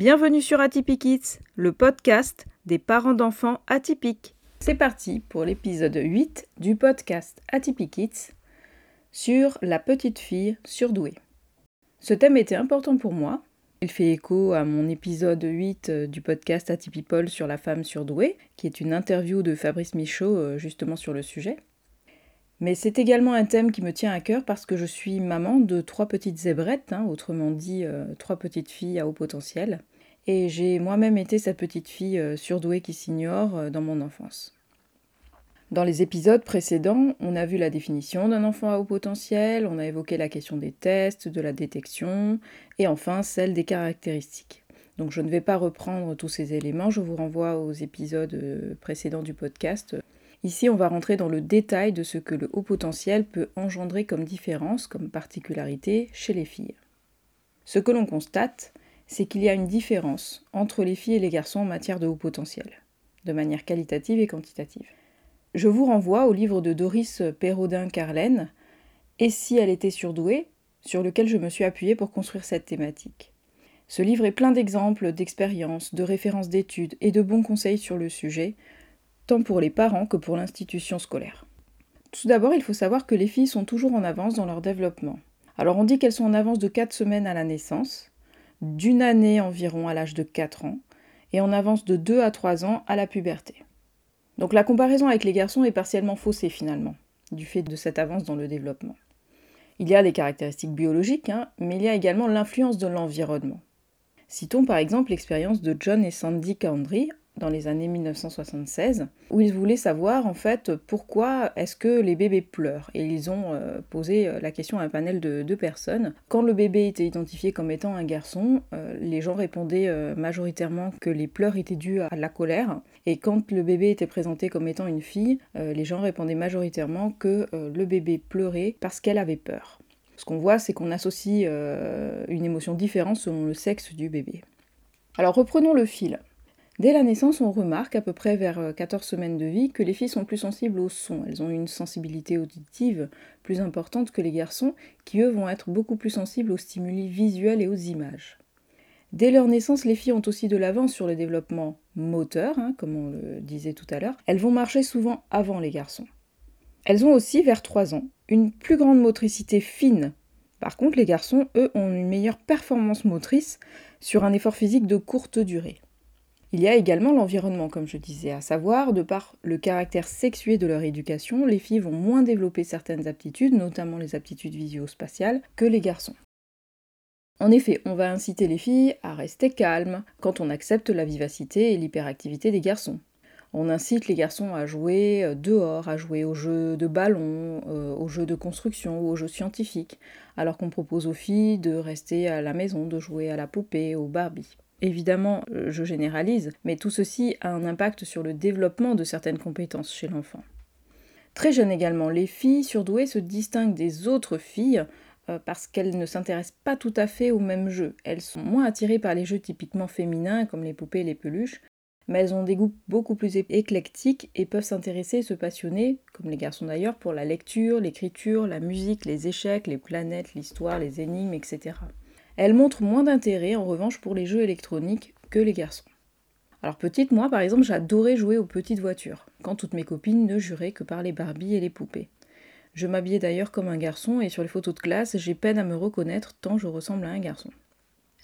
Bienvenue sur Atypique Kids, le podcast des parents d'enfants atypiques. C'est parti pour l'épisode 8 du podcast Atypique Kids sur la petite fille surdouée. Ce thème était important pour moi. Il fait écho à mon épisode 8 du podcast Atypipol sur la femme surdouée, qui est une interview de Fabrice Michaud euh, justement sur le sujet. Mais c'est également un thème qui me tient à cœur parce que je suis maman de trois petites zébrettes, hein, autrement dit euh, trois petites filles à haut potentiel. Et j'ai moi-même été cette petite fille euh, surdouée qui s'ignore euh, dans mon enfance. Dans les épisodes précédents, on a vu la définition d'un enfant à haut potentiel, on a évoqué la question des tests, de la détection, et enfin celle des caractéristiques. Donc je ne vais pas reprendre tous ces éléments, je vous renvoie aux épisodes précédents du podcast Ici, on va rentrer dans le détail de ce que le haut potentiel peut engendrer comme différence, comme particularité chez les filles. Ce que l'on constate, c'est qu'il y a une différence entre les filles et les garçons en matière de haut potentiel, de manière qualitative et quantitative. Je vous renvoie au livre de Doris Perraudin-Carlen, Et si elle était surdouée, sur lequel je me suis appuyée pour construire cette thématique. Ce livre est plein d'exemples, d'expériences, de références d'études et de bons conseils sur le sujet, tant pour les parents que pour l'institution scolaire. Tout d'abord, il faut savoir que les filles sont toujours en avance dans leur développement. Alors on dit qu'elles sont en avance de 4 semaines à la naissance, d'une année environ à l'âge de 4 ans, et en avance de 2 à 3 ans à la puberté. Donc la comparaison avec les garçons est partiellement faussée finalement, du fait de cette avance dans le développement. Il y a les caractéristiques biologiques, hein, mais il y a également l'influence de l'environnement. Citons par exemple l'expérience de John et Sandy Candry dans les années 1976, où ils voulaient savoir en fait pourquoi est-ce que les bébés pleurent. Et ils ont euh, posé euh, la question à un panel de deux personnes. Quand le bébé était identifié comme étant un garçon, euh, les gens répondaient majoritairement que les pleurs étaient dus à la colère. Et quand le bébé était présenté comme étant une fille, les gens répondaient majoritairement que le bébé pleurait parce qu'elle avait peur. Ce qu'on voit, c'est qu'on associe une émotion différente selon le sexe du bébé. Alors reprenons le fil. Dès la naissance, on remarque, à peu près vers 14 euh, semaines de vie, que les filles sont plus sensibles au son. Elles ont une sensibilité auditive plus importante que les garçons, qui eux vont être beaucoup plus sensibles aux stimuli visuels et aux images. Dès leur naissance, les filles ont aussi de l'avance sur le développement moteur, hein, comme on le disait tout à l'heure. Elles vont marcher souvent avant les garçons. Elles ont aussi, vers 3 ans, une plus grande motricité fine. Par contre, les garçons, eux, ont une meilleure performance motrice sur un effort physique de courte durée. Il y a également l'environnement, comme je disais, à savoir, de par le caractère sexué de leur éducation, les filles vont moins développer certaines aptitudes, notamment les aptitudes visio-spatiales, que les garçons. En effet, on va inciter les filles à rester calmes quand on accepte la vivacité et l'hyperactivité des garçons. On incite les garçons à jouer euh, dehors, à jouer aux jeux de ballon, euh, aux jeux de construction ou aux jeux scientifiques, alors qu'on propose aux filles de rester à la maison, de jouer à la poupée, au Barbie. Évidemment, euh, je généralise, mais tout ceci a un impact sur le développement de certaines compétences chez l'enfant. Très jeune également, les filles surdouées se distinguent des autres filles euh, parce qu'elles ne s'intéressent pas tout à fait au même jeu. Elles sont moins attirées par les jeux typiquement féminins comme les poupées et les peluches, mais elles ont des goûts beaucoup plus éclectiques et peuvent s'intéresser et se passionner, comme les garçons d'ailleurs, pour la lecture, l'écriture, la musique, les échecs, les planètes, l'histoire, les énigmes, etc. Elle montre moins d'intérêt en revanche pour les jeux électroniques que les garçons. Alors petite, moi par exemple, j'adorais jouer aux petites voitures, quand toutes mes copines ne juraient que par les Barbies et les poupées. Je m'habillais d'ailleurs comme un garçon et sur les photos de classe, j'ai peine à me reconnaître tant je ressemble à un garçon.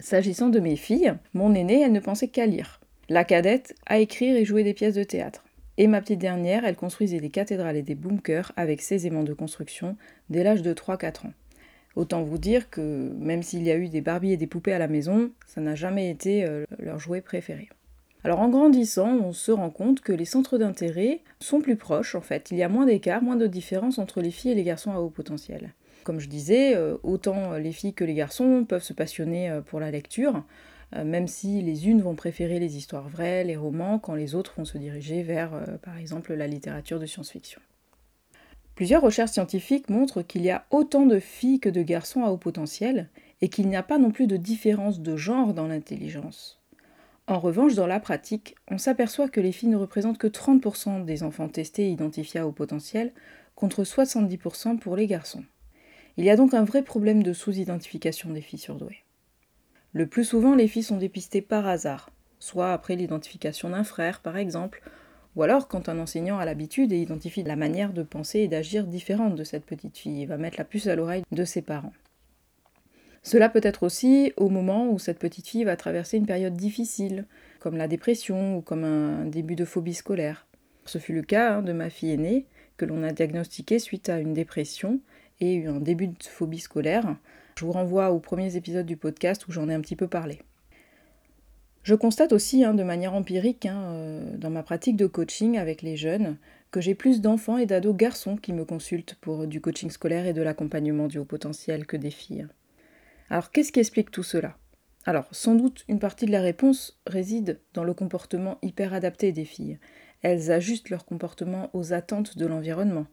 S'agissant de mes filles, mon aînée, elle ne pensait qu'à lire. La cadette, à écrire et jouer des pièces de théâtre. Et ma petite dernière, elle construisait des cathédrales et des bunkers avec ses aimants de construction dès l'âge de 3-4 ans. Autant vous dire que même s'il y a eu des Barbies et des poupées à la maison, ça n'a jamais été euh, leur jouet préféré. Alors en grandissant, on se rend compte que les centres d'intérêt sont plus proches en fait. Il y a moins d'écart, moins de différence entre les filles et les garçons à haut potentiel. Comme je disais, euh, autant les filles que les garçons peuvent se passionner euh, pour la lecture, même si les unes vont préférer les histoires vraies, les romans, quand les autres vont se diriger vers, par exemple, la littérature de science-fiction. Plusieurs recherches scientifiques montrent qu'il y a autant de filles que de garçons à haut potentiel et qu'il n'y a pas non plus de différence de genre dans l'intelligence. En revanche, dans la pratique, on s'aperçoit que les filles ne représentent que 30% des enfants testés identifiés à haut potentiel, contre 70% pour les garçons. Il y a donc un vrai problème de sous-identification des filles surdouées. Le plus souvent, les filles sont dépistées par hasard, soit après l'identification d'un frère par exemple, ou alors quand un enseignant a l'habitude et identifie la manière de penser et d'agir différente de cette petite fille, il va mettre la puce à l'oreille de ses parents. Cela peut être aussi au moment où cette petite fille va traverser une période difficile, comme la dépression ou comme un début de phobie scolaire. Ce fut le cas hein, de ma fille aînée, que l'on a diagnostiquée suite à une dépression et un début de phobie scolaire. Je vous renvoie aux premiers épisodes du podcast où j'en ai un petit peu parlé. Je constate aussi hein, de manière empirique hein, euh, dans ma pratique de coaching avec les jeunes que j'ai plus d'enfants et d'ados garçons qui me consultent pour du coaching scolaire et de l'accompagnement du haut potentiel que des filles. Alors qu'est-ce qui explique tout cela? Alors sans doute une partie de la réponse réside dans le comportement hyper adapté des filles. Elles ajustent leur comportement aux attentes de l'environnement,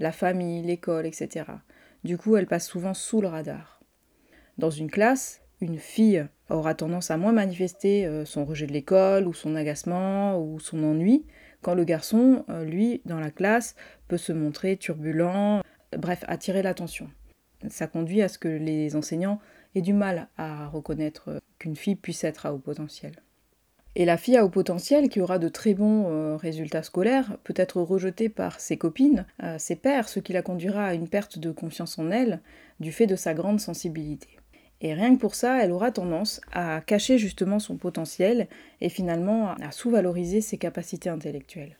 la famille, l'école, etc. Du coup, elles passent souvent sous le radar. Dans une classe, une fille aura tendance à moins manifester euh, son rejet de l'école ou son agacement ou son ennui, quand le garçon, euh, lui, dans la classe, peut se montrer turbulent, bref, attirer l'attention. Ça conduit à ce que les enseignants et du mal à reconnaître qu'une fille puisse être à haut potentiel. Et la fille à haut potentiel, qui aura de très bons euh, résultats scolaires, peut être rejetée par ses copines, euh, ses pères, ce qui la conduira à une perte de confiance en elle du fait de sa grande sensibilité. Et rien que pour ça, elle aura tendance à cacher justement son potentiel et finalement à sous-valoriser ses capacités intellectuelles.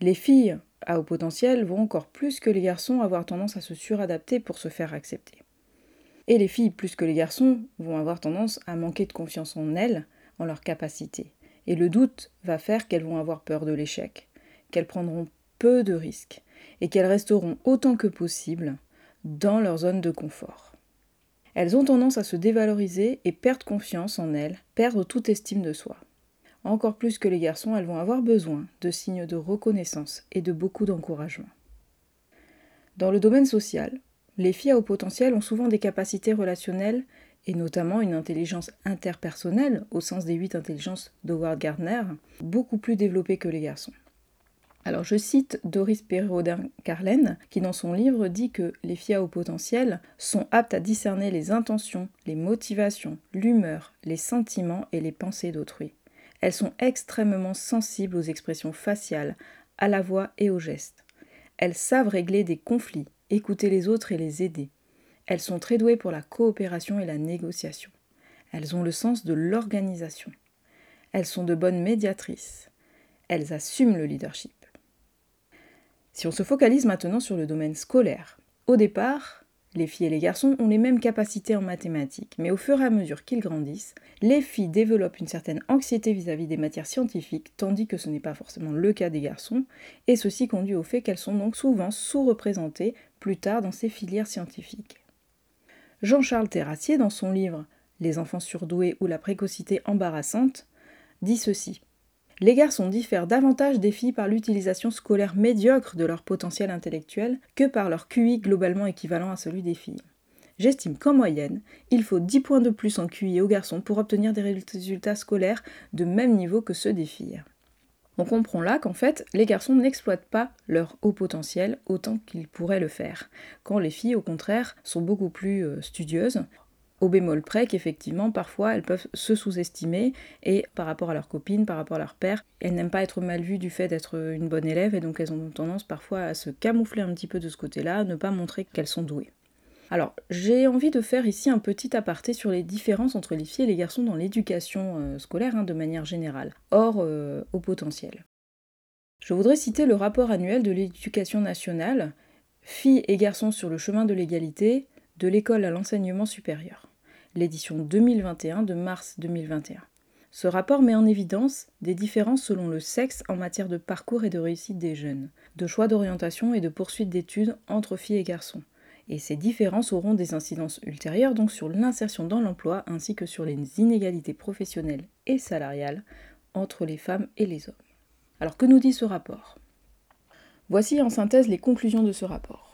Les filles à haut potentiel vont encore plus que les garçons avoir tendance à se suradapter pour se faire accepter. Et les filles, plus que les garçons, vont avoir tendance à manquer de confiance en elles, en leurs capacités. Et le doute va faire qu'elles vont avoir peur de l'échec, qu'elles prendront peu de risques, et qu'elles resteront autant que possible dans leur zone de confort. Elles ont tendance à se dévaloriser et perdre confiance en elles, perdre toute estime de soi. Encore plus que les garçons, elles vont avoir besoin de signes de reconnaissance et de beaucoup d'encouragement. Dans le domaine social, les filles à haut potentiel ont souvent des capacités relationnelles et notamment une intelligence interpersonnelle, au sens des huit intelligences d'Howard Gardner, beaucoup plus développées que les garçons. Alors je cite Doris Perrodin-Carlen, qui dans son livre dit que les à haut potentiel sont aptes à discerner les intentions, les motivations, l'humeur, les sentiments et les pensées d'autrui. Elles sont extrêmement sensibles aux expressions faciales, à la voix et aux gestes. Elles savent régler des conflits, écouter les autres et les aider. Elles sont très douées pour la coopération et la négociation. Elles ont le sens de l'organisation. Elles sont de bonnes médiatrices. Elles assument le leadership. Si on se focalise maintenant sur le domaine scolaire, au départ, les filles et les garçons ont les mêmes capacités en mathématiques, mais au fur et à mesure qu'ils grandissent, les filles développent une certaine anxiété vis-à-vis des matières scientifiques, tandis que ce n'est pas forcément le cas des garçons, et ceci conduit au fait qu'elles sont donc souvent sous-représentées plus tard dans ces filières scientifiques. Jean-Charles Terrassier, dans son livre Les enfants surdoués ou la précocité embarrassante, dit ceci. Les garçons diffèrent davantage des filles par l'utilisation scolaire médiocre de leur potentiel intellectuel que par leur QI globalement équivalent à celui des filles. J'estime qu'en moyenne, il faut 10 points de plus en QI aux garçons pour obtenir des résultats scolaires de même niveau que ceux des filles. On comprend là qu'en fait, les garçons n'exploitent pas leur haut potentiel autant qu'ils pourraient le faire, quand les filles, au contraire, sont beaucoup plus euh, studieuses, au bémol près qu'effectivement, parfois, elles peuvent se sous-estimer et par rapport à leurs copines, par rapport à leur père, elles n'aiment pas être mal vues du fait d'être une bonne élève et donc elles ont tendance parfois à se camoufler un petit peu de ce côté-là, ne pas montrer qu'elles sont douées. Alors, j'ai envie de faire ici un petit aparté sur les différences entre les filles et les garçons dans l'éducation euh, scolaire hein, de manière générale, hors euh, au potentiel. Je voudrais citer le rapport annuel de l'éducation nationale, Filles et garçons sur le chemin de l'égalité, de l'école à l'enseignement supérieur, l'édition 2021 de mars 2021. Ce rapport met en évidence des différences selon le sexe en matière de parcours et de réussite des jeunes, de choix d'orientation et de poursuite d'études entre filles et garçons, et ces différences auront des incidences ultérieures donc sur l'insertion dans l'emploi ainsi que sur les inégalités professionnelles et salariales entre les femmes et les hommes. Alors que nous dit ce rapport? Voici en synthèse les conclusions de ce rapport.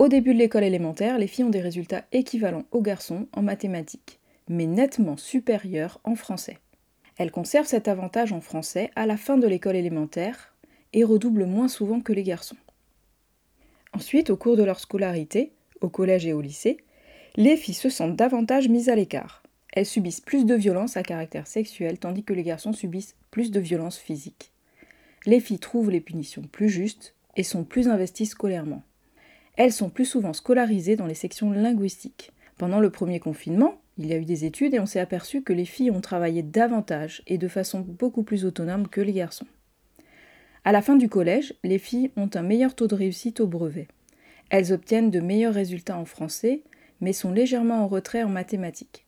Au début de l'école élémentaire, les filles ont des résultats équivalents aux garçons en mathématiques, mais nettement supérieurs en français. Elles conservent cet avantage en français à la fin de l'école élémentaire et redoublent moins souvent que les garçons. Ensuite, au cours de leur scolarité, au collège et au lycée, les filles se sentent davantage mises à l'écart. elles subissent plus de violences à caractère sexuel tandis que les garçons subissent plus de violences physiques. Les filles trouvent les punitions plus justes et sont plus investies scolairement. Elles sont plus souvent scolarisées dans les sections linguistiques. Pendant le premier confinement, il y a eu des études et on s'est aperçu que les filles ont travaillé davantage et de façon beaucoup plus autonome que les garçons. À la fin du collège, les filles ont un meilleur taux de réussite au brevet. Elles obtiennent de meilleurs résultats en français, mais sont légèrement en retrait en mathématiques.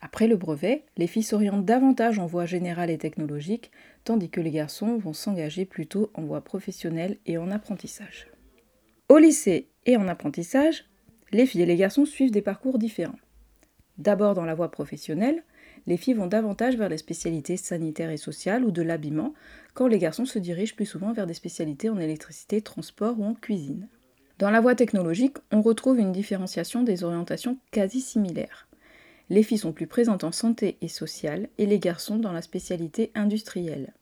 Après le brevet, les filles s'orientent davantage en voie générale et technologique, tandis que les garçons vont s'engager plutôt en voie professionnelle et en apprentissage. Au lycée et en apprentissage, les filles et les garçons suivent des parcours différents. D'abord dans la voie professionnelle, les filles vont davantage vers les spécialités sanitaires et sociales ou de l'habillement, quand les garçons se dirigent plus souvent vers des spécialités en électricité, transport ou en cuisine. Dans la voie technologique, on retrouve une différenciation des orientations quasi similaires. Les filles sont plus présentes en santé et sociale et les garçons dans la spécialité industrielle.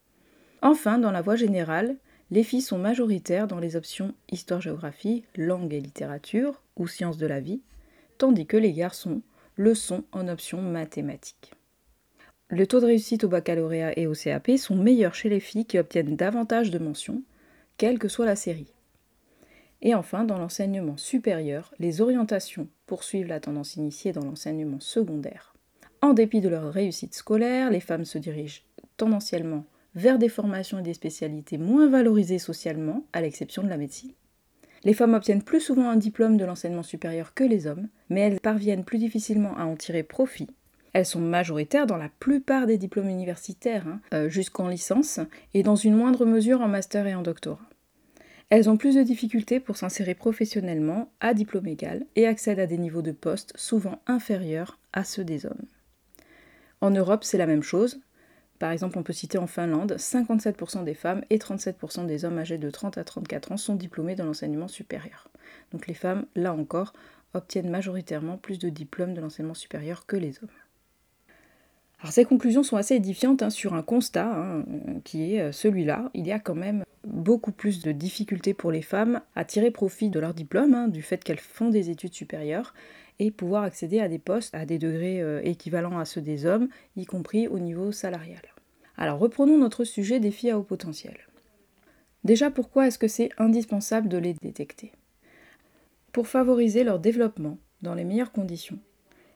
Enfin, dans la voie générale, les filles sont majoritaires dans les options histoire-géographie, langue et littérature ou sciences de la vie, tandis que les garçons le sont en option mathématiques. Le taux de réussite au baccalauréat et au CAP sont meilleurs chez les filles qui obtiennent davantage de mentions, quelle que soit la série. Et enfin, dans l'enseignement supérieur, les orientations poursuivent la tendance initiée dans l'enseignement secondaire. En dépit de leur réussite scolaire, les femmes se dirigent tendanciellement vers des formations et des spécialités moins valorisées socialement, à l'exception de la médecine. Les femmes obtiennent plus souvent un diplôme de l'enseignement supérieur que les hommes, mais elles parviennent plus difficilement à en tirer profit elles sont majoritaires dans la plupart des diplômes universitaires, hein, euh, jusqu'en licence, et dans une moindre mesure en master et en doctorat. Elles ont plus de difficultés pour s'insérer professionnellement à diplôme égal et accèdent à des niveaux de poste souvent inférieurs à ceux des hommes. En Europe, c'est la même chose. Par exemple, on peut citer en Finlande, 57% des femmes et 37% des hommes âgés de 30 à 34 ans sont diplômés dans l'enseignement supérieur. Donc les femmes, là encore, obtiennent majoritairement plus de diplômes de l'enseignement supérieur que les hommes. Alors ces conclusions sont assez édifiantes hein, sur un constat hein, qui est euh, celui-là. Il y a quand même beaucoup plus de difficultés pour les femmes à tirer profit de leur diplôme, hein, du fait qu'elles font des études supérieures, et pouvoir accéder à des postes à des degrés euh, équivalents à ceux des hommes, y compris au niveau salarial. Alors reprenons notre sujet des filles à haut potentiel. Déjà pourquoi est-ce que c'est indispensable de les détecter? Pour favoriser leur développement dans les meilleures conditions,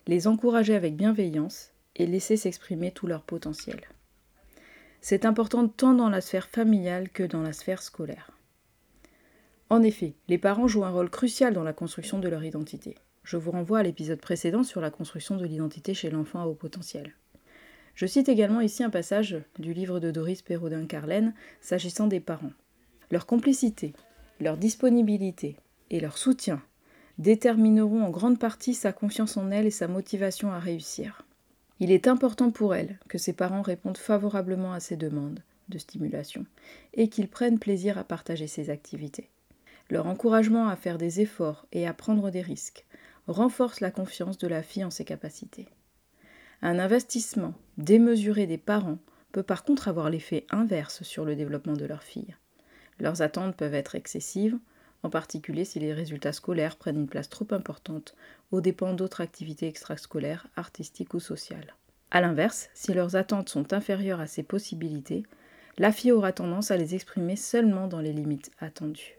les encourager avec bienveillance et laisser s'exprimer tout leur potentiel. C'est important tant dans la sphère familiale que dans la sphère scolaire. En effet, les parents jouent un rôle crucial dans la construction de leur identité. Je vous renvoie à l'épisode précédent sur la construction de l'identité chez l'enfant à haut potentiel. Je cite également ici un passage du livre de Doris Perraudin-Carlène s'agissant des parents. Leur complicité, leur disponibilité et leur soutien détermineront en grande partie sa confiance en elle et sa motivation à réussir. Il est important pour elle que ses parents répondent favorablement à ses demandes de stimulation et qu'ils prennent plaisir à partager ses activités. Leur encouragement à faire des efforts et à prendre des risques renforce la confiance de la fille en ses capacités. Un investissement démesuré des parents peut par contre avoir l'effet inverse sur le développement de leur fille. Leurs attentes peuvent être excessives, en particulier si les résultats scolaires prennent une place trop importante aux dépens d'autres activités extrascolaires, artistiques ou sociales. A l'inverse, si leurs attentes sont inférieures à ces possibilités, la fille aura tendance à les exprimer seulement dans les limites attendues.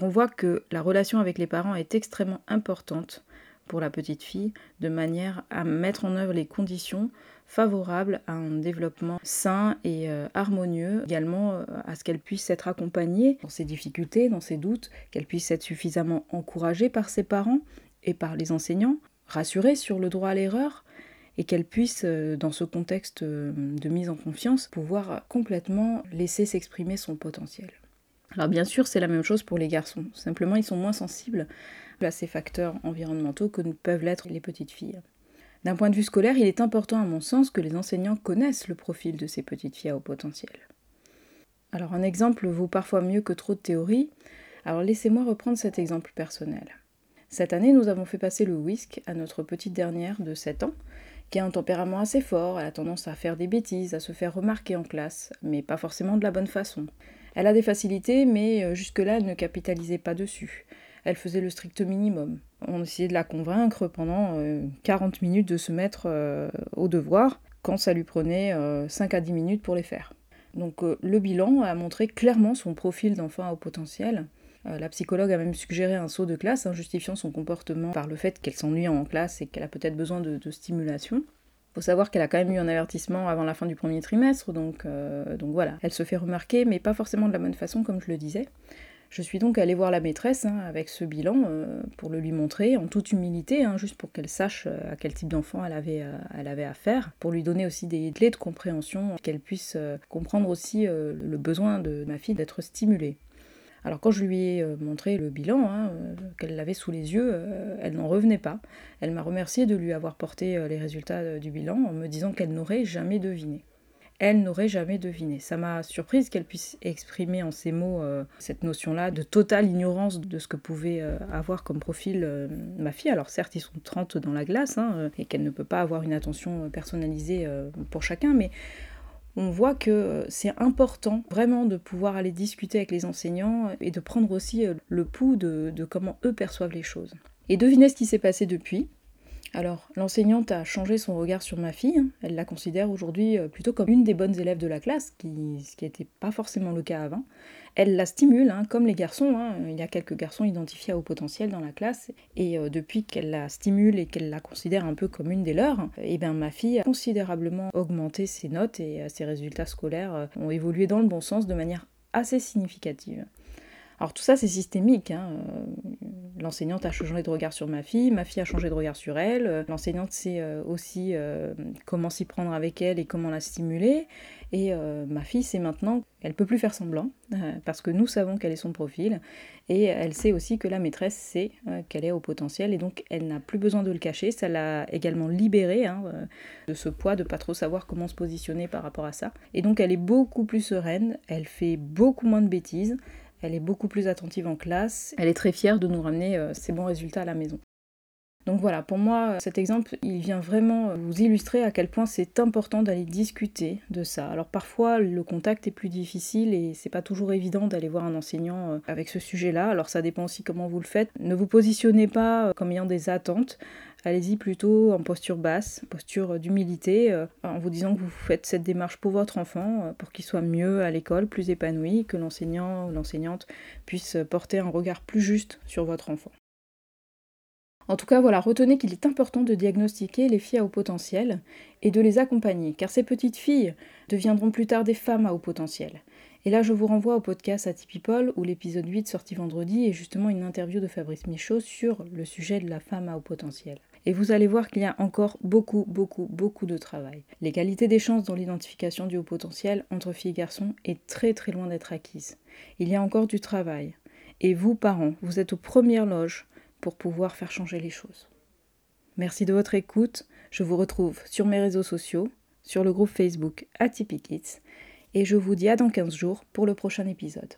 on voit que la relation avec les parents est extrêmement importante pour la petite fille, de manière à mettre en œuvre les conditions favorables à un développement sain et euh, harmonieux, également euh, à ce qu'elle puisse être accompagnée dans ses difficultés, dans ses doutes, qu'elle puisse être suffisamment encouragée par ses parents et par les enseignants, rassurée sur le droit à l'erreur, et qu'elle puisse, euh, dans ce contexte de mise en confiance, pouvoir complètement laisser s'exprimer son potentiel. Alors bien sûr, c'est la même chose pour les garçons, simplement ils sont moins sensibles à ces facteurs environnementaux que peuvent l'être les petites filles. D'un point de vue scolaire, il est important à mon sens que les enseignants connaissent le profil de ces petites filles à haut potentiel. Alors un exemple vaut parfois mieux que trop de théorie, alors laissez-moi reprendre cet exemple personnel. Cette année, nous avons fait passer le whisk à notre petite dernière de 7 ans, qui a un tempérament assez fort, elle a tendance à faire des bêtises, à se faire remarquer en classe, mais pas forcément de la bonne façon. Elle a des facilités, mais euh, jusque-là, elle ne capitalisait pas dessus. Elle faisait le strict minimum. On essayait de la convaincre pendant 40 minutes de se mettre au devoir, quand ça lui prenait 5 à 10 minutes pour les faire. Donc le bilan a montré clairement son profil d'enfant au potentiel. la psychologue a même suggéré un saut de classe, hein, justifiant son comportement par le fait qu'elle s'ennuie en classe et qu'elle a peut-être besoin de, de stimulation faut savoir qu'elle a quand même eu un avertissement avant la fin du premier trimestre, donc, euh, donc voilà. Elle se fait remarquer, mais pas forcément de la bonne façon, comme je le disais. Je suis donc allée voir la maîtresse hein, avec ce bilan euh, pour le lui montrer en toute humilité, hein, juste pour qu'elle sache euh, à quel type d'enfant elle avait, elle avait affaire, pour lui donner aussi des clés de compréhension, qu'elle puisse comprendre aussi le besoin de ma fille d'être stimulée. Alors quand je lui ai euh, montré le bilan, hein, euh, qu'elle l'avait sous les yeux, euh, elle n'en revenait pas. Elle m'a remercié de lui avoir porté les résultats du bilan en me disant qu'elle n'aurait jamais deviné. Elle n'aurait jamais deviné. Ça m'a surprise qu'elle puisse exprimer en ces mots cette notion-là de totale ignorance de ce que pouvait avoir comme profil ma fille. Alors certes, ils sont 30 dans la glace hein, et qu'elle ne peut pas avoir une attention personnalisée pour chacun, mais on voit que euh, c'est important vraiment de pouvoir aller discuter avec les enseignants et de prendre aussi euh, le pouls de, comment eux perçoivent les choses. Et devinez ce qui s'est passé depuis? Alors, l'enseignante a changé son regard sur ma fille. Elle la considère aujourd'hui euh, plutôt comme une des bonnes élèves de la classe, ce qui n'était pas forcément le cas avant. Elle la stimule, hein, comme les garçons. Hein. Il y a quelques garçons identifiés à haut potentiel dans la classe. Et euh, depuis qu'elle la stimule et qu'elle la considère un peu comme une des leurs, eh ben, ma fille a considérablement augmenté ses notes et euh, ses résultats scolaires ont évolué dans le bon sens de manière assez significative. Alors tout ça c'est systémique. Hein. L'enseignante a changé de regard sur ma fille, ma fille a changé de regard sur elle. L'enseignante sait aussi comment s'y prendre avec elle et comment la stimuler. Et euh, ma fille sait maintenant, elle peut plus faire semblant, euh, parce que nous savons quel est son profil, et elle sait aussi que la maîtresse sait euh, qu'elle est au potentiel, et donc elle n'a plus besoin de le cacher. Ça l'a également libérée hein, de ce poids de pas trop savoir comment se positionner par rapport à ça. Et donc elle est beaucoup plus sereine, elle fait beaucoup moins de bêtises, elle est beaucoup plus attentive en classe, elle est très fière de nous ramener ses bons résultats à la maison. Donc voilà, pour moi, cet exemple, il vient vraiment vous illustrer à quel point c'est important d'aller discuter de ça. Alors parfois, le contact est plus difficile et c'est pas toujours évident d'aller voir un enseignant euh, avec ce sujet-là. Alors ça dépend aussi comment vous le faites. Ne vous positionnez pas euh, comme ayant des attentes. Allez-y plutôt en posture basse, posture d'humilité, euh, en vous disant que vous faites cette démarche pour votre enfant, pour qu'il soit mieux à l'école, plus épanoui, que l'enseignant ou l'enseignante puisse porter un regard plus juste sur votre enfant. En tout cas, voilà, retenez qu'il est important de diagnostiquer les filles à haut potentiel et de les accompagner, car ces petites filles deviendront plus tard des femmes à haut potentiel. Et là, je vous renvoie au podcast Atypipol, où l'épisode 8 sorti vendredi est justement une interview de Fabrice Michaud sur le sujet de la femme à haut potentiel. Et vous allez voir qu'il y a encore beaucoup, beaucoup, beaucoup de travail. L'égalité des chances dans l'identification du haut potentiel entre filles et garçons est très très loin d'être acquise. Il y a encore du travail. Et vous, parents, vous êtes aux premières loges pouvoir faire changer les choses. Merci de votre écoute. Je vous retrouve sur mes réseaux sociaux, sur le groupe Facebook Atypic et je vous dis à dans 15 jours pour le prochain épisode.